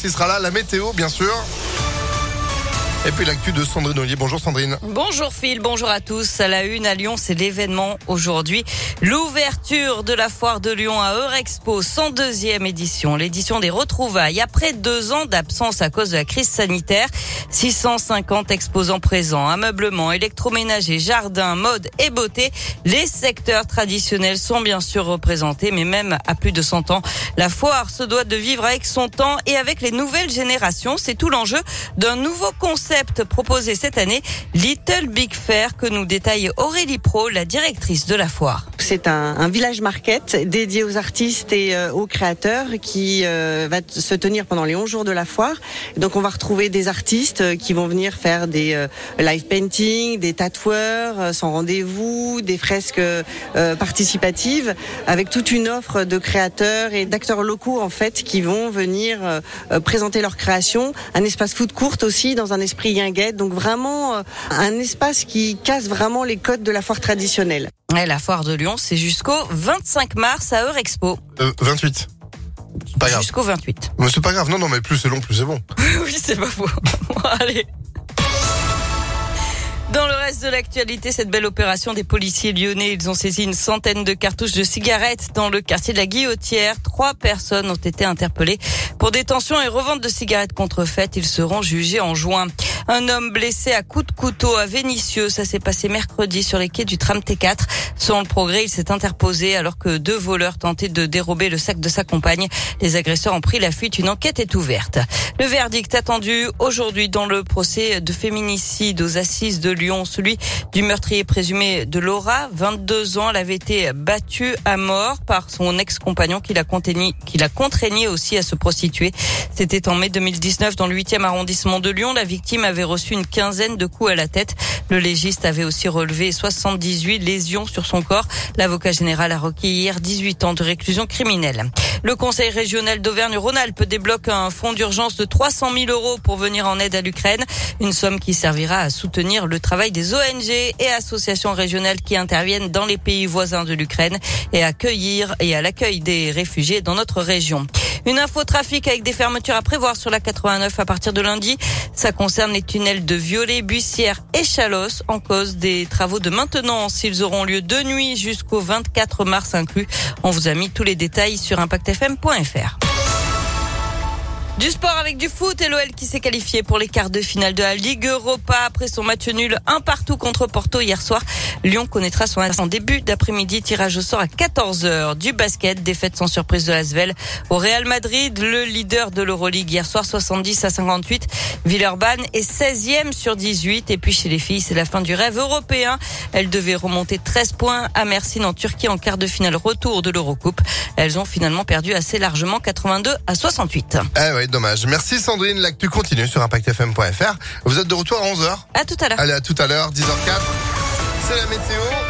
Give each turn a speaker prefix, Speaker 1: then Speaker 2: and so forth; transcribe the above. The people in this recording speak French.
Speaker 1: qui sera là, la météo bien sûr. Et puis l'actu de Sandrine Ollier. Bonjour Sandrine.
Speaker 2: Bonjour Phil, bonjour à tous. À la une à Lyon, c'est l'événement aujourd'hui. L'ouverture de la foire de Lyon à Eurexpo, 102e édition. L'édition des retrouvailles. Après deux ans d'absence à cause de la crise sanitaire, 650 exposants présents. Ameublement, électroménager, jardin, mode et beauté. Les secteurs traditionnels sont bien sûr représentés, mais même à plus de 100 ans, la foire se doit de vivre avec son temps et avec les nouvelles générations. C'est tout l'enjeu d'un nouveau concept proposé cette année, Little Big Fair, que nous détaille Aurélie Pro, la directrice de la foire.
Speaker 3: C'est un, village market dédié aux artistes et euh, aux créateurs qui euh, va se tenir pendant les 11 jours de la foire. Donc on va retrouver des artistes euh, qui vont venir faire des live painting, des tatoueurs sans rendez-vous, des fresques participatives avec toute une offre de créateurs et d'acteurs locaux en fait qui vont venir présenter leurs créations. Un espace food court aussi dans un esprit guinguette. Donc vraiment un espace qui casse vraiment les codes de la foire traditionnelle.
Speaker 2: Et la foire de Lyon, c'est jusqu'au 25 mars à Eurexpo.
Speaker 1: Euh, 28. Pas grave.
Speaker 2: Jusqu'au 28.
Speaker 1: Mais c'est pas grave. Non, non, mais plus c'est long, plus c'est bon.
Speaker 2: oui, c'est pas faux. Allez. Dans le reste de l'actualité, cette belle opération des policiers lyonnais, ils ont saisi une centaine de cartouches de cigarettes dans le quartier de la Guillotière. Trois personnes ont été interpellées pour détention et revente de cigarettes contrefaites. Ils seront jugés en juin. Un homme blessé à coups de couteau à Vénissieux. Ça s'est passé mercredi sur les quais du tram T4. Selon le progrès, il s'est interposé alors que deux voleurs tentaient de dérober le sac de sa compagne. Les agresseurs ont pris la fuite. Une enquête est ouverte. Le verdict attendu aujourd'hui dans le procès de féminicide aux assises de Lyon, celui du meurtrier présumé de Laura. 22 ans, elle avait été battue à mort par son ex-compagnon qui l'a contraigné, qui l'a aussi à se prostituer. C'était en mai 2019 dans le 8e arrondissement de Lyon. Reçu une quinzaine de coups à la tête. Le légiste avait aussi relevé 78 lésions sur son corps. L'avocat général a requis hier 18 ans de réclusion criminelle. Le conseil régional d'Auvergne-Rhône-Alpes débloque un fonds d'urgence de 300 000 euros pour venir en aide à l'Ukraine. Une somme qui servira à soutenir le travail des ONG et associations régionales qui interviennent dans les pays voisins de l'Ukraine et accueillir et à l'accueil des réfugiés dans notre région. Une info trafic avec des fermetures à prévoir sur la 89 à partir de lundi. Ça concerne les tunnels de Violet, Bussière et Chalos en cause des travaux de maintenance. Ils auront lieu de nuit jusqu'au 24 mars inclus. On vous a mis tous les détails sur impactfm.fr. Du sport avec du foot et l'OL qui s'est qualifié pour les quarts de finale de la Ligue Europa après son match nul un partout contre Porto hier soir. Lyon connaîtra son en début d'après-midi tirage au sort à 14h. Du basket, défaite sans surprise de Lasvel au Real Madrid, le leader de l'Euroleague hier soir 70 à 58. Villeurbanne est 16e sur 18 et puis chez les filles, c'est la fin du rêve européen. Elles devaient remonter 13 points à Mersin en Turquie en quart de finale retour de l'Eurocoupe. Elles ont finalement perdu assez largement 82 à 68.
Speaker 1: Eh ouais, dommage. Merci Sandrine. L'actu continue sur impactfm.fr. Vous êtes de retour à 11h.
Speaker 2: À tout à l'heure.
Speaker 1: Allez, à tout à l'heure, 10h04. C'est la météo.